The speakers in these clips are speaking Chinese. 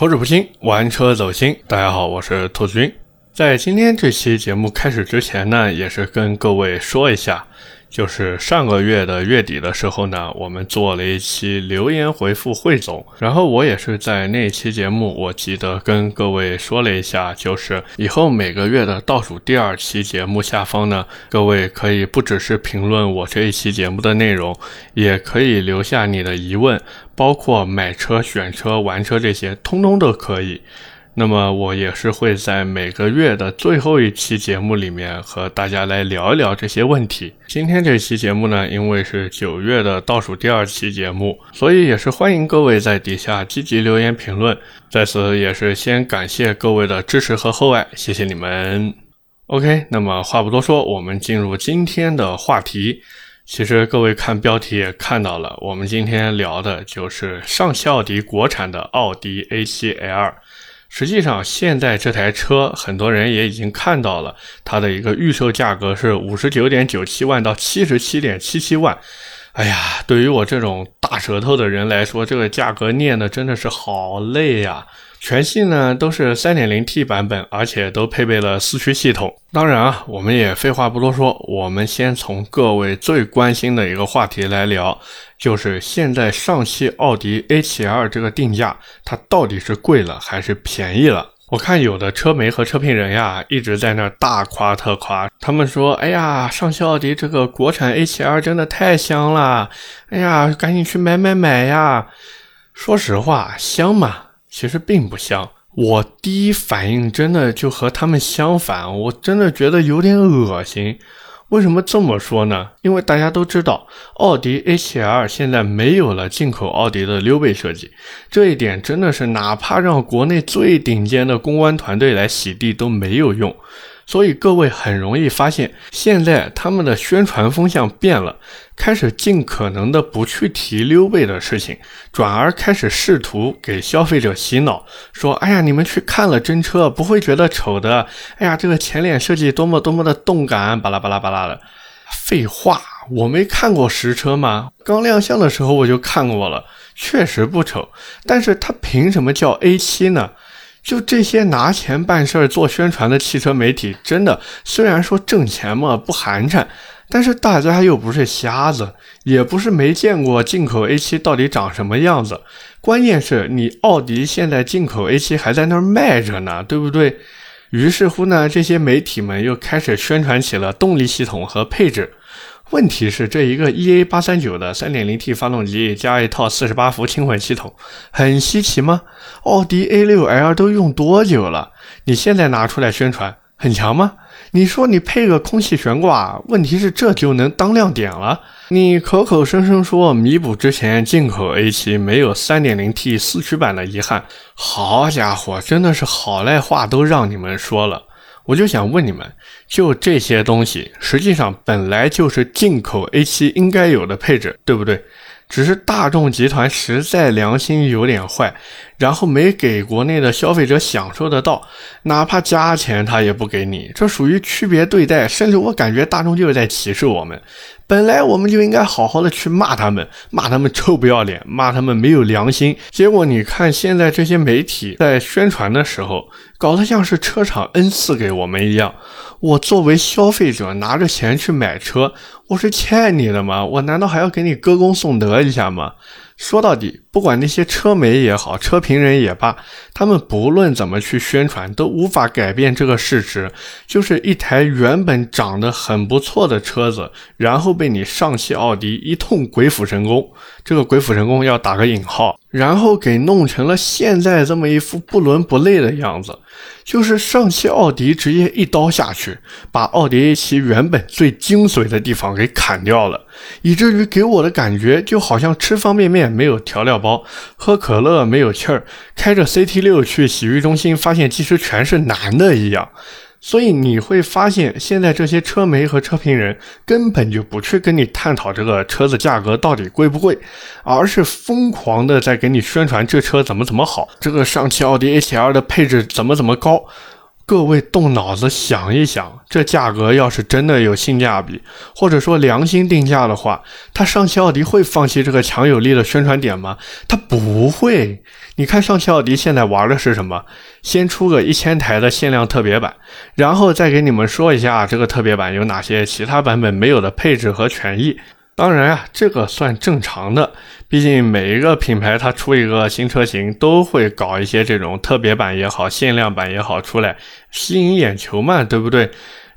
口齿不清，玩车走心。大家好，我是兔子君。在今天这期节目开始之前呢，也是跟各位说一下。就是上个月的月底的时候呢，我们做了一期留言回复汇总，然后我也是在那期节目，我记得跟各位说了一下，就是以后每个月的倒数第二期节目下方呢，各位可以不只是评论我这一期节目的内容，也可以留下你的疑问，包括买车、选车、玩车这些，通通都可以。那么我也是会在每个月的最后一期节目里面和大家来聊一聊这些问题。今天这期节目呢，因为是九月的倒数第二期节目，所以也是欢迎各位在底下积极留言评论。在此也是先感谢各位的支持和厚爱，谢谢你们。OK，那么话不多说，我们进入今天的话题。其实各位看标题也看到了，我们今天聊的就是上汽奥迪国产的奥迪 A7L。实际上，现在这台车很多人也已经看到了，它的一个预售价格是五十九点九七万到七十七点七七万。哎呀，对于我这种大舌头的人来说，这个价格念的真的是好累呀。全系呢都是 3.0T 版本，而且都配备了四驱系统。当然啊，我们也废话不多说，我们先从各位最关心的一个话题来聊，就是现在上汽奥迪 A7L 这个定价，它到底是贵了还是便宜了？我看有的车媒和车评人呀一直在那大夸特夸，他们说：“哎呀，上汽奥迪这个国产 A7L 真的太香了，哎呀，赶紧去买买买呀！”说实话，香吗？其实并不像，我第一反应真的就和他们相反，我真的觉得有点恶心。为什么这么说呢？因为大家都知道，奥迪 A7L 现在没有了进口奥迪的溜背设计，这一点真的是哪怕让国内最顶尖的公关团队来洗地都没有用。所以各位很容易发现，现在他们的宣传风向变了，开始尽可能的不去提溜背的事情，转而开始试图给消费者洗脑，说：“哎呀，你们去看了真车不会觉得丑的。哎呀，这个前脸设计多么多么的动感，巴拉巴拉巴拉的。”废话，我没看过实车吗？刚亮相的时候我就看过了，确实不丑。但是它凭什么叫 A7 呢？就这些拿钱办事儿做宣传的汽车媒体，真的虽然说挣钱嘛不寒碜，但是大家又不是瞎子，也不是没见过进口 A7 到底长什么样子。关键是你奥迪现在进口 A7 还在那儿卖着呢，对不对？于是乎呢，这些媒体们又开始宣传起了动力系统和配置。问题是这一个 EA 八三九的三点零 T 发动机加一套四十八伏轻混系统，很稀奇吗？奥迪 A 六 L 都用多久了？你现在拿出来宣传，很强吗？你说你配个空气悬挂，问题是这就能当亮点了？你口口声声说弥补之前进口 A 七没有三点零 T 四驱版的遗憾，好家伙，真的是好赖话都让你们说了。我就想问你们，就这些东西，实际上本来就是进口 A7 应该有的配置，对不对？只是大众集团实在良心有点坏，然后没给国内的消费者享受得到，哪怕加钱他也不给你，这属于区别对待，甚至我感觉大众就是在歧视我们。本来我们就应该好好的去骂他们，骂他们臭不要脸，骂他们没有良心。结果你看现在这些媒体在宣传的时候，搞得像是车厂恩赐给我们一样。我作为消费者拿着钱去买车，我是欠你的吗？我难道还要给你歌功颂德一下吗？说到底，不管那些车媒也好，车评人也罢，他们不论怎么去宣传，都无法改变这个事实，就是一台原本长得很不错的车子，然后被你上汽奥迪一通鬼斧神工，这个鬼斧神工要打个引号，然后给弄成了现在这么一副不伦不类的样子。就是上汽奥迪直接一刀下去，把奥迪 A 七原本最精髓的地方给砍掉了，以至于给我的感觉就好像吃方便面没有调料包，喝可乐没有气儿，开着 CT 六去洗浴中心发现其实全是男的一样。所以你会发现，现在这些车媒和车评人根本就不去跟你探讨这个车子价格到底贵不贵，而是疯狂的在给你宣传这车怎么怎么好，这个上汽奥迪 A7L 的配置怎么怎么高。各位动脑子想一想，这价格要是真的有性价比，或者说良心定价的话，它上汽奥迪会放弃这个强有力的宣传点吗？它不会。你看上汽奥迪现在玩的是什么？先出个一千台的限量特别版，然后再给你们说一下这个特别版有哪些其他版本没有的配置和权益。当然啊，这个算正常的，毕竟每一个品牌它出一个新车型，都会搞一些这种特别版也好、限量版也好出来，吸引眼球嘛，对不对？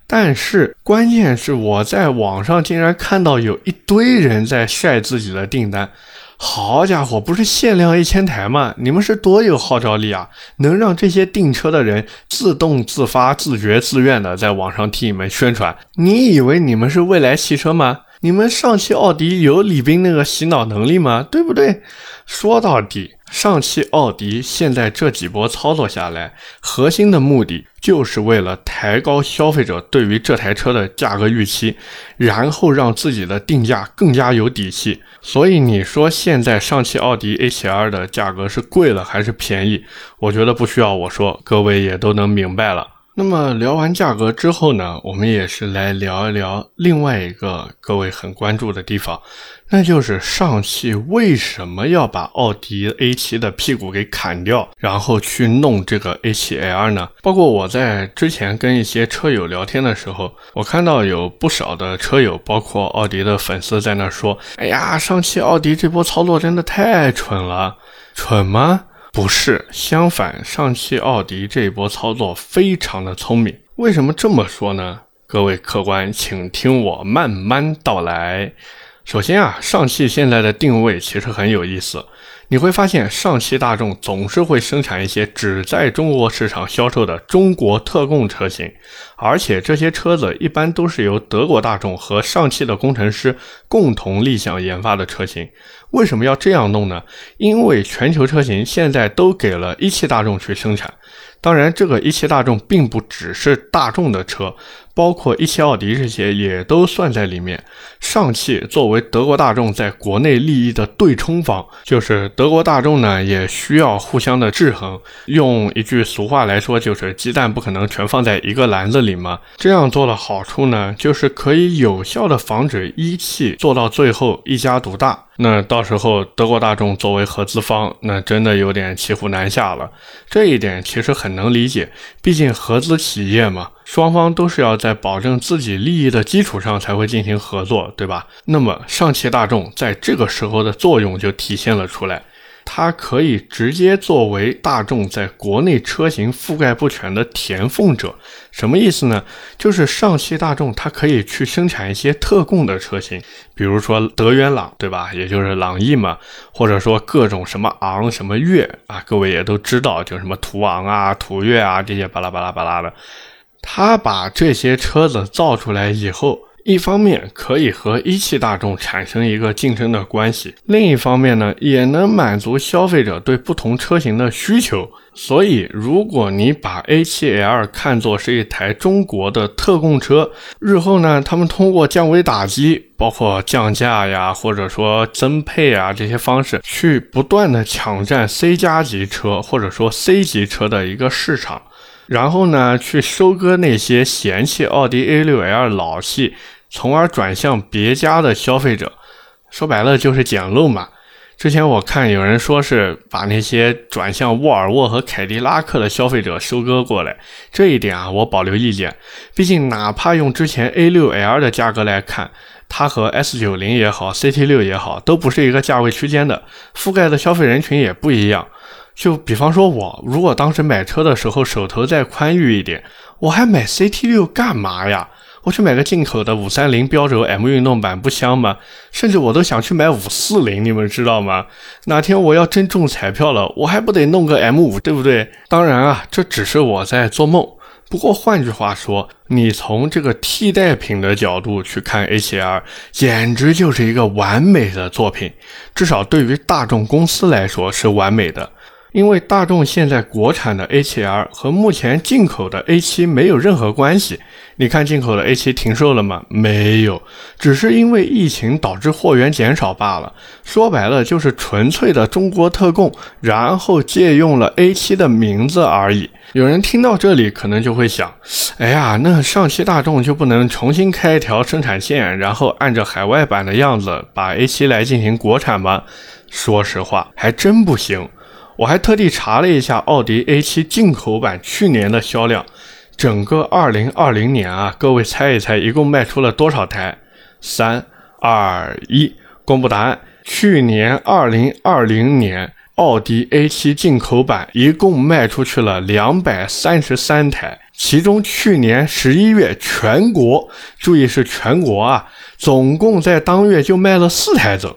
但是关键是我在网上竟然看到有一堆人在晒自己的订单，好家伙，不是限量一千台吗？你们是多有号召力啊，能让这些订车的人自动自发、自觉自愿的在网上替你们宣传？你以为你们是未来汽车吗？你们上汽奥迪有李斌那个洗脑能力吗？对不对？说到底，上汽奥迪现在这几波操作下来，核心的目的就是为了抬高消费者对于这台车的价格预期，然后让自己的定价更加有底气。所以你说现在上汽奥迪 A7L 的价格是贵了还是便宜？我觉得不需要我说，各位也都能明白了。那么聊完价格之后呢，我们也是来聊一聊另外一个各位很关注的地方，那就是上汽为什么要把奥迪 A7 的屁股给砍掉，然后去弄这个 A7L 呢？包括我在之前跟一些车友聊天的时候，我看到有不少的车友，包括奥迪的粉丝在那说：“哎呀，上汽奥迪这波操作真的太蠢了，蠢吗？”不是，相反，上汽奥迪这一波操作非常的聪明。为什么这么说呢？各位客官，请听我慢慢道来。首先啊，上汽现在的定位其实很有意思。你会发现，上汽大众总是会生产一些只在中国市场销售的中国特供车型，而且这些车子一般都是由德国大众和上汽的工程师共同立项研发的车型。为什么要这样弄呢？因为全球车型现在都给了一汽大众去生产。当然，这个一汽大众并不只是大众的车，包括一汽奥迪这些也都算在里面。上汽作为德国大众在国内利益的对冲方，就是德国大众呢也需要互相的制衡。用一句俗话来说，就是鸡蛋不可能全放在一个篮子里嘛。这样做的好处呢，就是可以有效的防止一汽做到最后一家独大。那到时候德国大众作为合资方，那真的有点骑虎难下了。这一点其实很能理解，毕竟合资企业嘛，双方都是要在保证自己利益的基础上才会进行合作，对吧？那么上汽大众在这个时候的作用就体现了出来。它可以直接作为大众在国内车型覆盖不全的填缝者，什么意思呢？就是上汽大众它可以去生产一些特供的车型，比如说德源朗，对吧？也就是朗逸嘛，或者说各种什么昂、什么悦啊，各位也都知道，就什么途昂啊、途岳啊这些巴拉巴拉巴拉的，他把这些车子造出来以后。一方面可以和一汽大众产生一个竞争的关系，另一方面呢，也能满足消费者对不同车型的需求。所以，如果你把 A7L 看作是一台中国的特供车，日后呢，他们通过降维打击，包括降价呀，或者说增配啊这些方式，去不断的抢占 C 加级车或者说 C 级车的一个市场。然后呢，去收割那些嫌弃奥迪 A6L 老气，从而转向别家的消费者。说白了就是捡漏嘛。之前我看有人说是把那些转向沃尔沃和凯迪拉克的消费者收割过来，这一点啊我保留意见。毕竟哪怕用之前 A6L 的价格来看，它和 S90 也好，CT6 也好，都不是一个价位区间的，覆盖的消费人群也不一样。就比方说，我如果当时买车的时候手头再宽裕一点，我还买 CT 六干嘛呀？我去买个进口的五三零标轴 M 运动版不香吗？甚至我都想去买五四零，你们知道吗？哪天我要真中彩票了，我还不得弄个 M 五，对不对？当然啊，这只是我在做梦。不过换句话说，你从这个替代品的角度去看 A7L，简直就是一个完美的作品，至少对于大众公司来说是完美的。因为大众现在国产的 A7L 和目前进口的 A7 没有任何关系。你看进口的 A7 停售了吗？没有，只是因为疫情导致货源减少罢了。说白了就是纯粹的中国特供，然后借用了 A7 的名字而已。有人听到这里可能就会想，哎呀，那上汽大众就不能重新开一条生产线，然后按照海外版的样子把 A7 来进行国产吗？说实话，还真不行。我还特地查了一下奥迪 A7 进口版去年的销量，整个2020年啊，各位猜一猜，一共卖出了多少台？三二一，公布答案。去年二零二零年，奥迪 A7 进口版一共卖出去了两百三十三台，其中去年十一月全国，注意是全国啊，总共在当月就卖了四台整。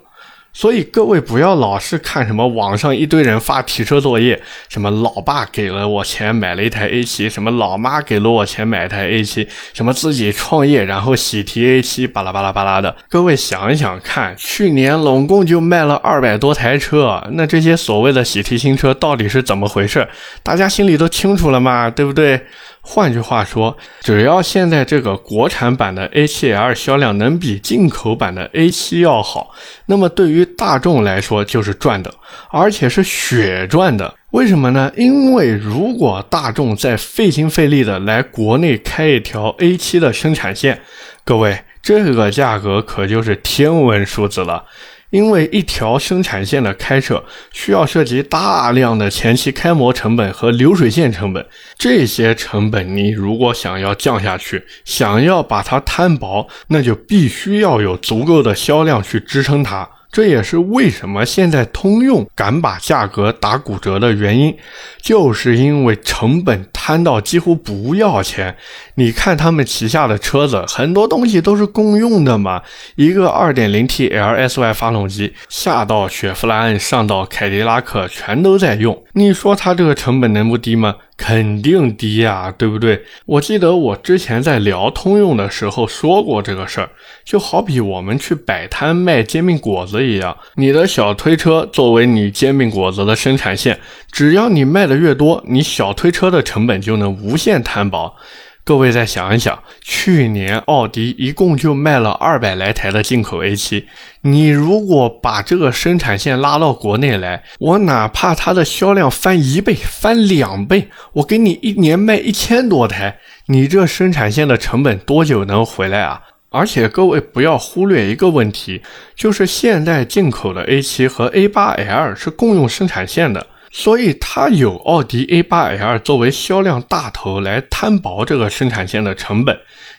所以各位不要老是看什么网上一堆人发提车作业，什么老爸给了我钱买了一台 A7，什么老妈给了我钱买一台 A7，什么自己创业然后喜提 A7，巴拉巴拉巴拉的。各位想一想看，去年拢共就卖了二百多台车，那这些所谓的喜提新车到底是怎么回事？大家心里都清楚了嘛，对不对？换句话说，只要现在这个国产版的 A7L 销量能比进口版的 A7 要好，那么对于大众来说就是赚的，而且是血赚的。为什么呢？因为如果大众再费心费力的来国内开一条 A7 的生产线，各位这个价格可就是天文数字了。因为一条生产线的开设需要涉及大量的前期开模成本和流水线成本，这些成本你如果想要降下去，想要把它摊薄，那就必须要有足够的销量去支撑它。这也是为什么现在通用敢把价格打骨折的原因，就是因为成本摊到几乎不要钱。你看他们旗下的车子，很多东西都是共用的嘛。一个 2.0T LSY 发动机，下到雪佛兰，上到凯迪拉克，全都在用。你说它这个成本能不低吗？肯定低呀，对不对？我记得我之前在聊通用的时候说过这个事儿，就好比我们去摆摊卖煎饼果子一样，你的小推车作为你煎饼果子的生产线，只要你卖的越多，你小推车的成本就能无限摊薄。各位再想一想，去年奥迪一共就卖了二百来台的进口 A7，你如果把这个生产线拉到国内来，我哪怕它的销量翻一倍、翻两倍，我给你一年卖一千多台，你这生产线的成本多久能回来啊？而且各位不要忽略一个问题，就是现在进口的 A7 和 A8L 是共用生产线的。所以它有奥迪 A8L 作为销量大头来摊薄这个生产线的成本。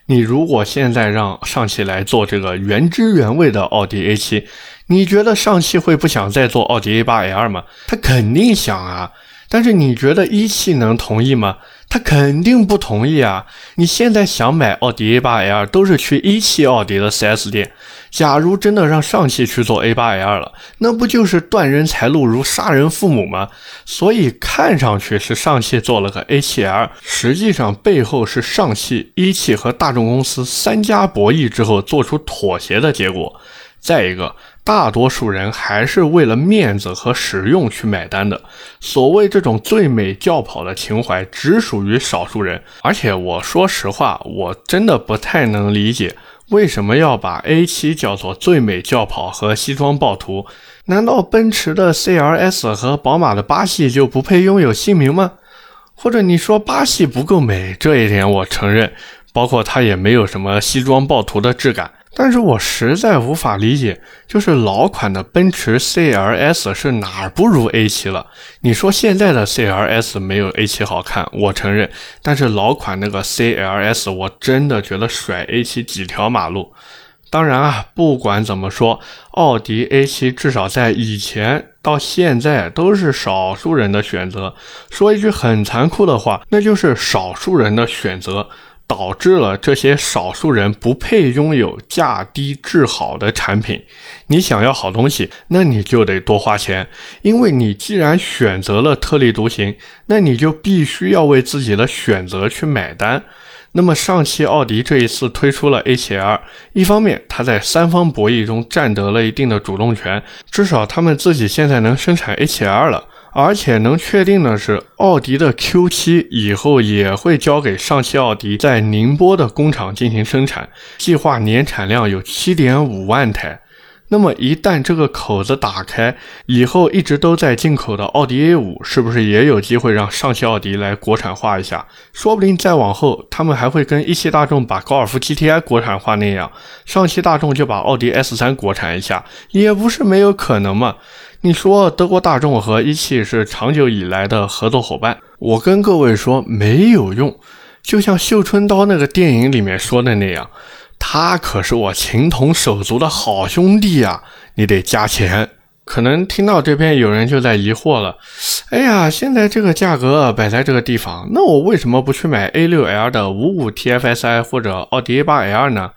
你如果现在让上汽来做这个原汁原味的奥迪 A7，你觉得上汽会不想再做奥迪 A8L 吗？他肯定想啊。但是你觉得一汽能同意吗？他肯定不同意啊！你现在想买奥迪 A8L，都是去一汽奥迪的 4S 店。假如真的让上汽去做 A8L 了，那不就是断人财路如杀人父母吗？所以看上去是上汽做了个 A7L，实际上背后是上汽、一汽和大众公司三家博弈之后做出妥协的结果。再一个。大多数人还是为了面子和实用去买单的。所谓这种最美轿跑的情怀，只属于少数人。而且我说实话，我真的不太能理解，为什么要把 A7 叫做最美轿跑和西装暴徒？难道奔驰的 CLS 和宝马的八系就不配拥有姓名吗？或者你说八系不够美，这一点我承认，包括它也没有什么西装暴徒的质感。但是我实在无法理解，就是老款的奔驰 CLS 是哪儿不如 A7 了？你说现在的 CLS 没有 A7 好看，我承认。但是老款那个 CLS 我真的觉得甩 A7 几条马路。当然啊，不管怎么说，奥迪 A7 至少在以前到现在都是少数人的选择。说一句很残酷的话，那就是少数人的选择。导致了这些少数人不配拥有价低质好的产品。你想要好东西，那你就得多花钱，因为你既然选择了特立独行，那你就必须要为自己的选择去买单。那么上汽奥迪这一次推出了 A7L，一方面它在三方博弈中占得了一定的主动权，至少他们自己现在能生产 A7L 了。而且能确定的是，奥迪的 Q7 以后也会交给上汽奥迪在宁波的工厂进行生产，计划年产量有7.5万台。那么一旦这个口子打开，以后一直都在进口的奥迪 A5 是不是也有机会让上汽奥迪来国产化一下？说不定再往后，他们还会跟一汽大众把高尔夫 GTI 国产化那样，上汽大众就把奥迪 S3 国产一下，也不是没有可能嘛。你说德国大众和一汽是长久以来的合作伙伴，我跟各位说没有用，就像绣春刀那个电影里面说的那样。他可是我情同手足的好兄弟啊！你得加钱。可能听到这边有人就在疑惑了：哎呀，现在这个价格摆在这个地方，那我为什么不去买 A6L 的五五 TFSI 或者奥迪 A8L 呢？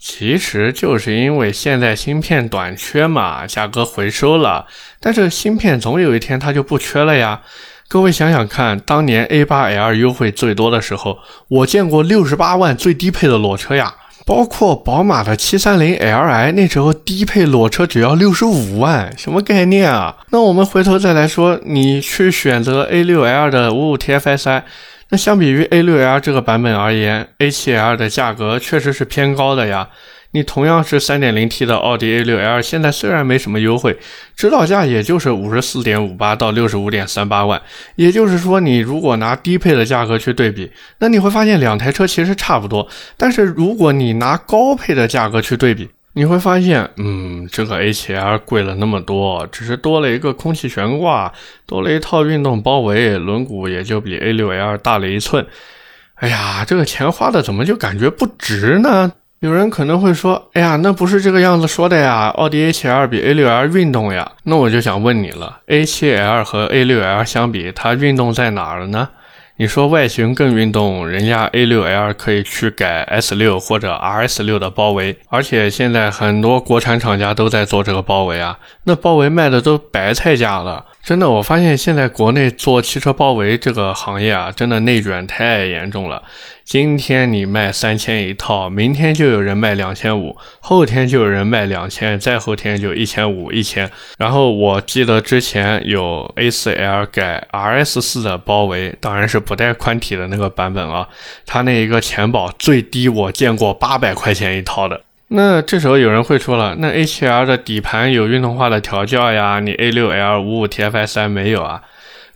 其实就是因为现在芯片短缺嘛，价格回收了。但是芯片总有一天它就不缺了呀。各位想想看，当年 A8L 优惠最多的时候，我见过六十八万最低配的裸车呀。包括宝马的七三零 Li，那时候低配裸车只要六十五万，什么概念啊？那我们回头再来说，你去选择 A6L 的五五 TFSI，那相比于 A6L 这个版本而言，A7L 的价格确实是偏高的呀。你同样是 3.0T 的奥迪 A6L，现在虽然没什么优惠，指导价也就是五十四点五八到六十五点三八万。也就是说，你如果拿低配的价格去对比，那你会发现两台车其实差不多。但是如果你拿高配的价格去对比，你会发现，嗯，这个 A7L 贵了那么多，只是多了一个空气悬挂，多了一套运动包围，轮毂也就比 A6L 大了一寸。哎呀，这个钱花的怎么就感觉不值呢？有人可能会说：“哎呀，那不是这个样子说的呀，奥迪 A7L 比 A6L 运动呀。”那我就想问你了，A7L 和 A6L 相比，它运动在哪儿了呢？你说外形更运动，人家 A6L 可以去改 S6 或者 RS6 的包围，而且现在很多国产厂家都在做这个包围啊，那包围卖的都白菜价了。真的，我发现现在国内做汽车包围这个行业啊，真的内卷太严重了。今天你卖三千一套，明天就有人卖两千五，后天就有人卖两千，再后天就一千五一千。然后我记得之前有 A4L 改 RS4 的包围，当然是不带宽体的那个版本啊，它那一个前保最低我见过八百块钱一套的。那这时候有人会说了，那 A7L 的底盘有运动化的调教呀，你 A6L 五五 TFSI 没有啊？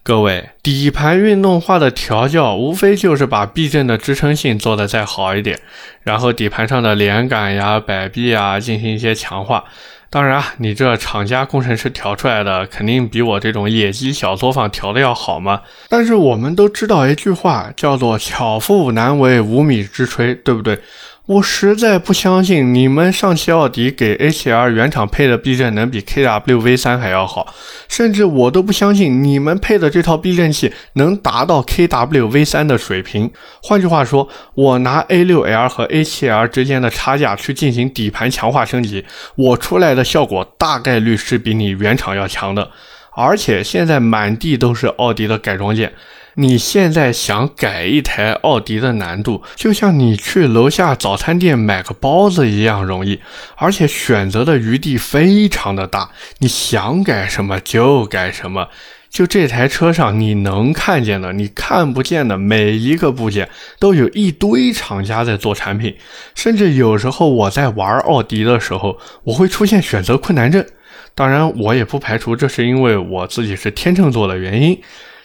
各位，底盘运动化的调教无非就是把避震的支撑性做得再好一点，然后底盘上的连杆呀、摆臂啊进行一些强化。当然啊，你这厂家工程师调出来的肯定比我这种野鸡小作坊调的要好嘛。但是我们都知道一句话，叫做巧妇难为无米之炊，对不对？我实在不相信你们上汽奥迪给 A7L 原厂配的避震能比 KW V3 还要好，甚至我都不相信你们配的这套避震器能达到 KW V3 的水平。换句话说，我拿 A6L 和 A7L 之间的差价去进行底盘强化升级，我出来的效果大概率是比你原厂要强的。而且现在满地都是奥迪的改装件。你现在想改一台奥迪的难度，就像你去楼下早餐店买个包子一样容易，而且选择的余地非常的大，你想改什么就改什么。就这台车上你能看见的、你看不见的每一个部件，都有一堆厂家在做产品。甚至有时候我在玩奥迪的时候，我会出现选择困难症。当然，我也不排除这是因为我自己是天秤座的原因。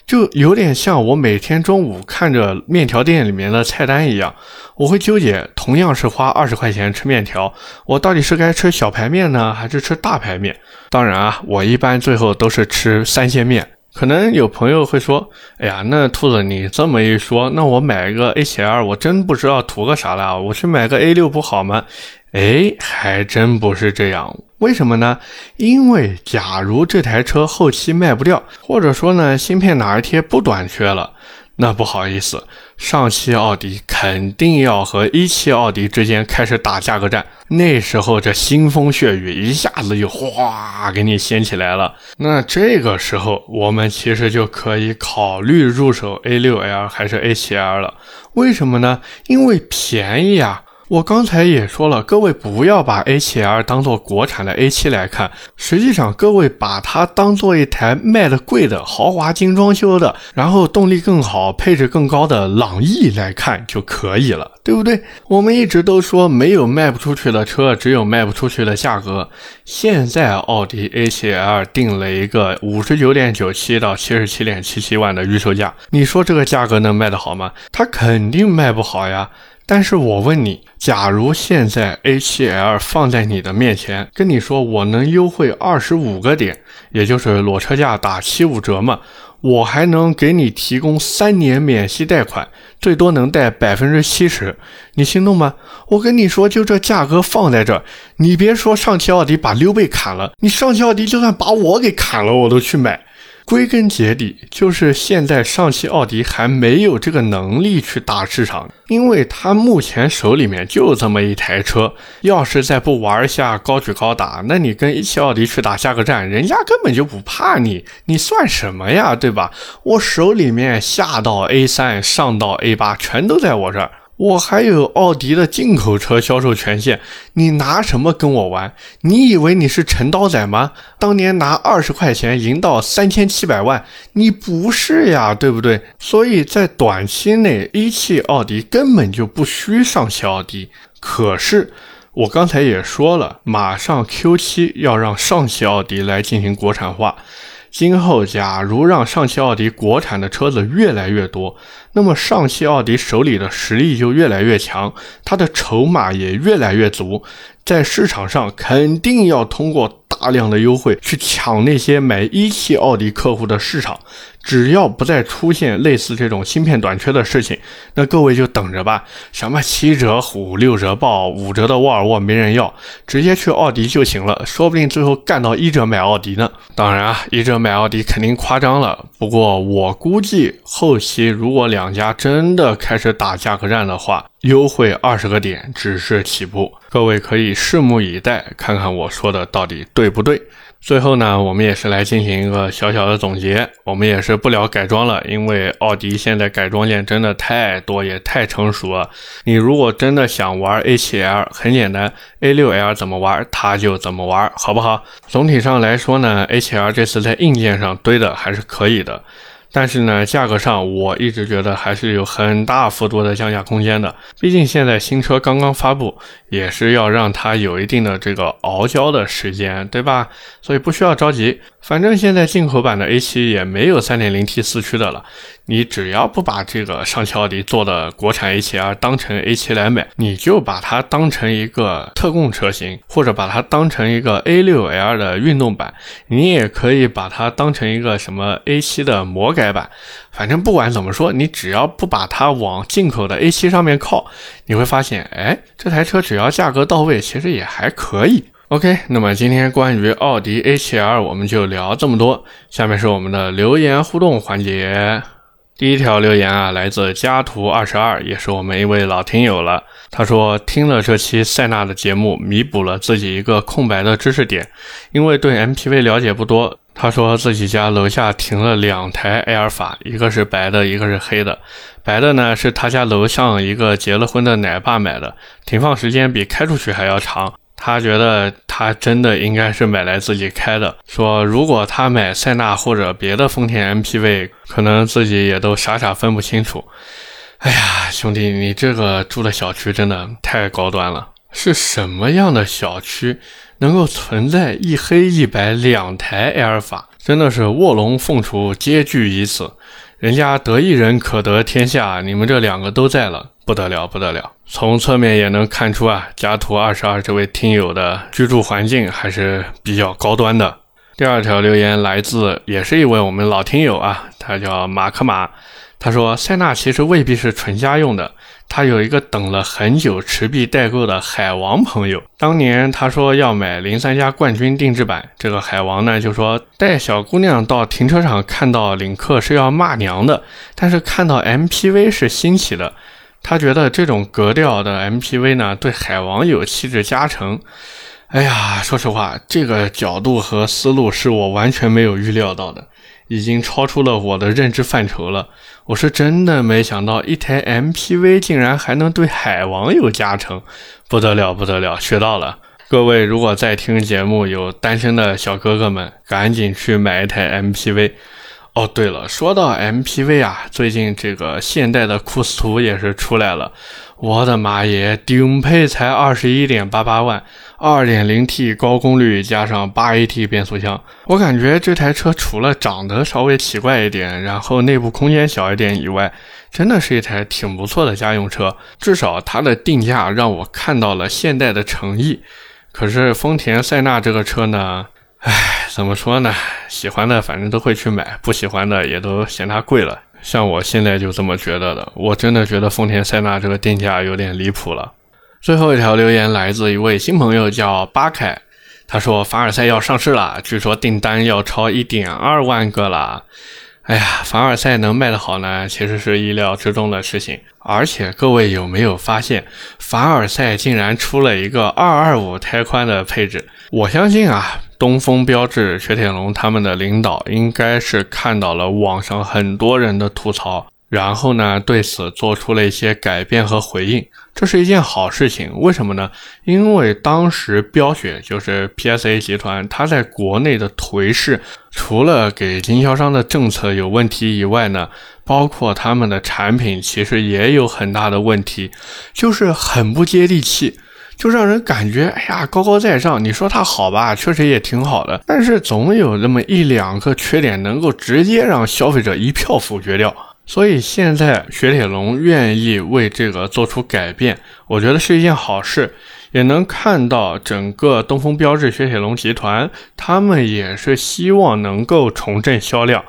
就有点像我每天中午看着面条店里面的菜单一样，我会纠结，同样是花二十块钱吃面条，我到底是该吃小排面呢，还是吃大排面？当然啊，我一般最后都是吃三鲜面。可能有朋友会说，哎呀，那兔子你这么一说，那我买个 A7L，我真不知道图个啥了，我去买个 A6 不好吗？哎，还真不是这样。为什么呢？因为假如这台车后期卖不掉，或者说呢芯片哪一天不短缺了，那不好意思，上汽奥迪肯定要和一汽奥迪之间开始打价格战。那时候这腥风血雨一下子就哗给你掀起来了。那这个时候我们其实就可以考虑入手 A6L 还是 A7L 了。为什么呢？因为便宜啊。我刚才也说了，各位不要把 A7L 当做国产的 A7 来看，实际上各位把它当做一台卖的贵的豪华精装修的，然后动力更好、配置更高的朗逸来看就可以了，对不对？我们一直都说没有卖不出去的车，只有卖不出去的价格。现在奥迪 A7L 定了一个五十九点九七到七十七点七七万的预售价，你说这个价格能卖得好吗？它肯定卖不好呀。但是我问你，假如现在 A7L 放在你的面前，跟你说我能优惠二十五个点，也就是裸车价打七五折嘛，我还能给你提供三年免息贷款，最多能贷百分之七十，你心动吗？我跟你说，就这价格放在这，你别说上汽奥迪把溜背砍了，你上汽奥迪就算把我给砍了，我都去买。归根结底，就是现在上汽奥迪还没有这个能力去打市场，因为他目前手里面就这么一台车，要是再不玩一下高举高打，那你跟一汽奥迪去打价格战，人家根本就不怕你，你算什么呀，对吧？我手里面下到 A 三，上到 A 八，全都在我这儿。我还有奥迪的进口车销售权限，你拿什么跟我玩？你以为你是陈刀仔吗？当年拿二十块钱赢到三千七百万，你不是呀，对不对？所以在短期内，一汽奥迪根本就不需上汽奥迪。可是我刚才也说了，马上 Q 七要让上汽奥迪来进行国产化。今后，假如让上汽奥迪国产的车子越来越多，那么上汽奥迪手里的实力就越来越强，它的筹码也越来越足，在市场上肯定要通过大量的优惠去抢那些买一汽奥迪客户的市场。只要不再出现类似这种芯片短缺的事情，那各位就等着吧。什么七折虎、六折豹、五折的沃尔沃没人要，直接去奥迪就行了。说不定最后干到一折买奥迪呢。当然啊，一折买奥迪肯定夸张了。不过我估计后期如果两两家真的开始打价格战的话，优惠二十个点只是起步。各位可以拭目以待，看看我说的到底对不对。最后呢，我们也是来进行一个小小的总结。我们也是不聊改装了，因为奥迪现在改装件真的太多，也太成熟了。你如果真的想玩 A7L，很简单，A6L 怎么玩它就怎么玩，好不好？总体上来说呢，A7L 这次在硬件上堆的还是可以的。但是呢，价格上我一直觉得还是有很大幅度的降价空间的。毕竟现在新车刚刚发布，也是要让它有一定的这个熬胶的时间，对吧？所以不需要着急。反正现在进口版的 A7 也没有 3.0T 四驱的了。你只要不把这个上汽奥迪做的国产 A7L 当成 A7 来买，你就把它当成一个特供车型，或者把它当成一个 A6L 的运动版，你也可以把它当成一个什么 A7 的魔改改版。反正不管怎么说，你只要不把它往进口的 A7 上面靠，你会发现，哎，这台车只要价格到位，其实也还可以。OK，那么今天关于奥迪 A7L 我们就聊这么多，下面是我们的留言互动环节。第一条留言啊，来自家图二十二，也是我们一位老听友了。他说听了这期塞纳的节目，弥补了自己一个空白的知识点。因为对 MPV 了解不多，他说自己家楼下停了两台埃尔法，一个是白的，一个是黑的。白的呢是他家楼上一个结了婚的奶爸买的，停放时间比开出去还要长。他觉得他真的应该是买来自己开的。说如果他买塞纳或者别的丰田 MPV，可能自己也都傻傻分不清楚。哎呀，兄弟，你这个住的小区真的太高端了。是什么样的小区能够存在一黑一白两台埃尔法？真的是卧龙凤雏皆聚于此。人家得一人可得天下，你们这两个都在了。不得了，不得了！从侧面也能看出啊，家徒二十二这位听友的居住环境还是比较高端的。第二条留言来自也是一位我们老听友啊，他叫马克马，他说塞纳其实未必是纯家用的，他有一个等了很久持币代购的海王朋友，当年他说要买零三加冠军定制版，这个海王呢就说带小姑娘到停车场看到领克是要骂娘的，但是看到 MPV 是新奇的。他觉得这种格调的 MPV 呢，对海王有气质加成。哎呀，说实话，这个角度和思路是我完全没有预料到的。已经超出了我的认知范畴了。我是真的没想到，一台 MPV 竟然还能对海王有加成，不得了，不得了，学到了。各位如果在听节目有单身的小哥哥们，赶紧去买一台 MPV。哦，对了，说到 MPV 啊，最近这个现代的库斯图也是出来了。我的妈耶，顶配才二十一点八八万，二点零 T 高功率加上八 AT 变速箱。我感觉这台车除了长得稍微奇怪一点，然后内部空间小一点以外，真的是一台挺不错的家用车。至少它的定价让我看到了现代的诚意。可是丰田塞纳这个车呢？唉，怎么说呢？喜欢的反正都会去买，不喜欢的也都嫌它贵了。像我现在就这么觉得的，我真的觉得丰田塞纳这个定价有点离谱了。最后一条留言来自一位新朋友，叫巴凯，他说凡尔赛要上市了，据说订单要超一点二万个了。哎呀，凡尔赛能卖得好呢，其实是意料之中的事情。而且各位有没有发现，凡尔赛竟然出了一个二二五胎宽的配置？我相信啊，东风标致、雪铁龙他们的领导应该是看到了网上很多人的吐槽。然后呢，对此做出了一些改变和回应，这是一件好事情。为什么呢？因为当时标雪就是 PSA 集团，它在国内的颓势，除了给经销商的政策有问题以外呢，包括他们的产品其实也有很大的问题，就是很不接地气，就让人感觉哎呀高高在上。你说它好吧，确实也挺好的，但是总有那么一两个缺点，能够直接让消费者一票否决掉。所以现在雪铁龙愿意为这个做出改变，我觉得是一件好事，也能看到整个东风标致雪铁龙集团，他们也是希望能够重振销量。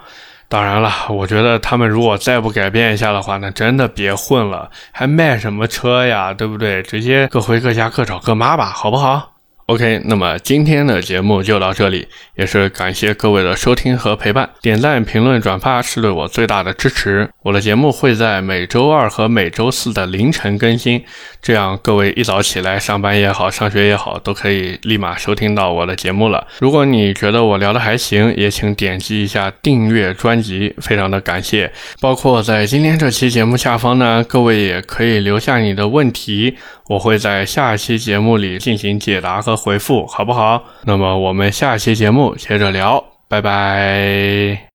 当然了，我觉得他们如果再不改变一下的话，那真的别混了，还卖什么车呀，对不对？直接各回各家，各找各妈吧，好不好？OK，那么今天的节目就到这里，也是感谢各位的收听和陪伴。点赞、评论、转发是对我最大的支持。我的节目会在每周二和每周四的凌晨更新，这样各位一早起来上班也好、上学也好，都可以立马收听到我的节目了。如果你觉得我聊的还行，也请点击一下订阅专辑，非常的感谢。包括在今天这期节目下方呢，各位也可以留下你的问题。我会在下一期节目里进行解答和回复，好不好？那么我们下期节目接着聊，拜拜。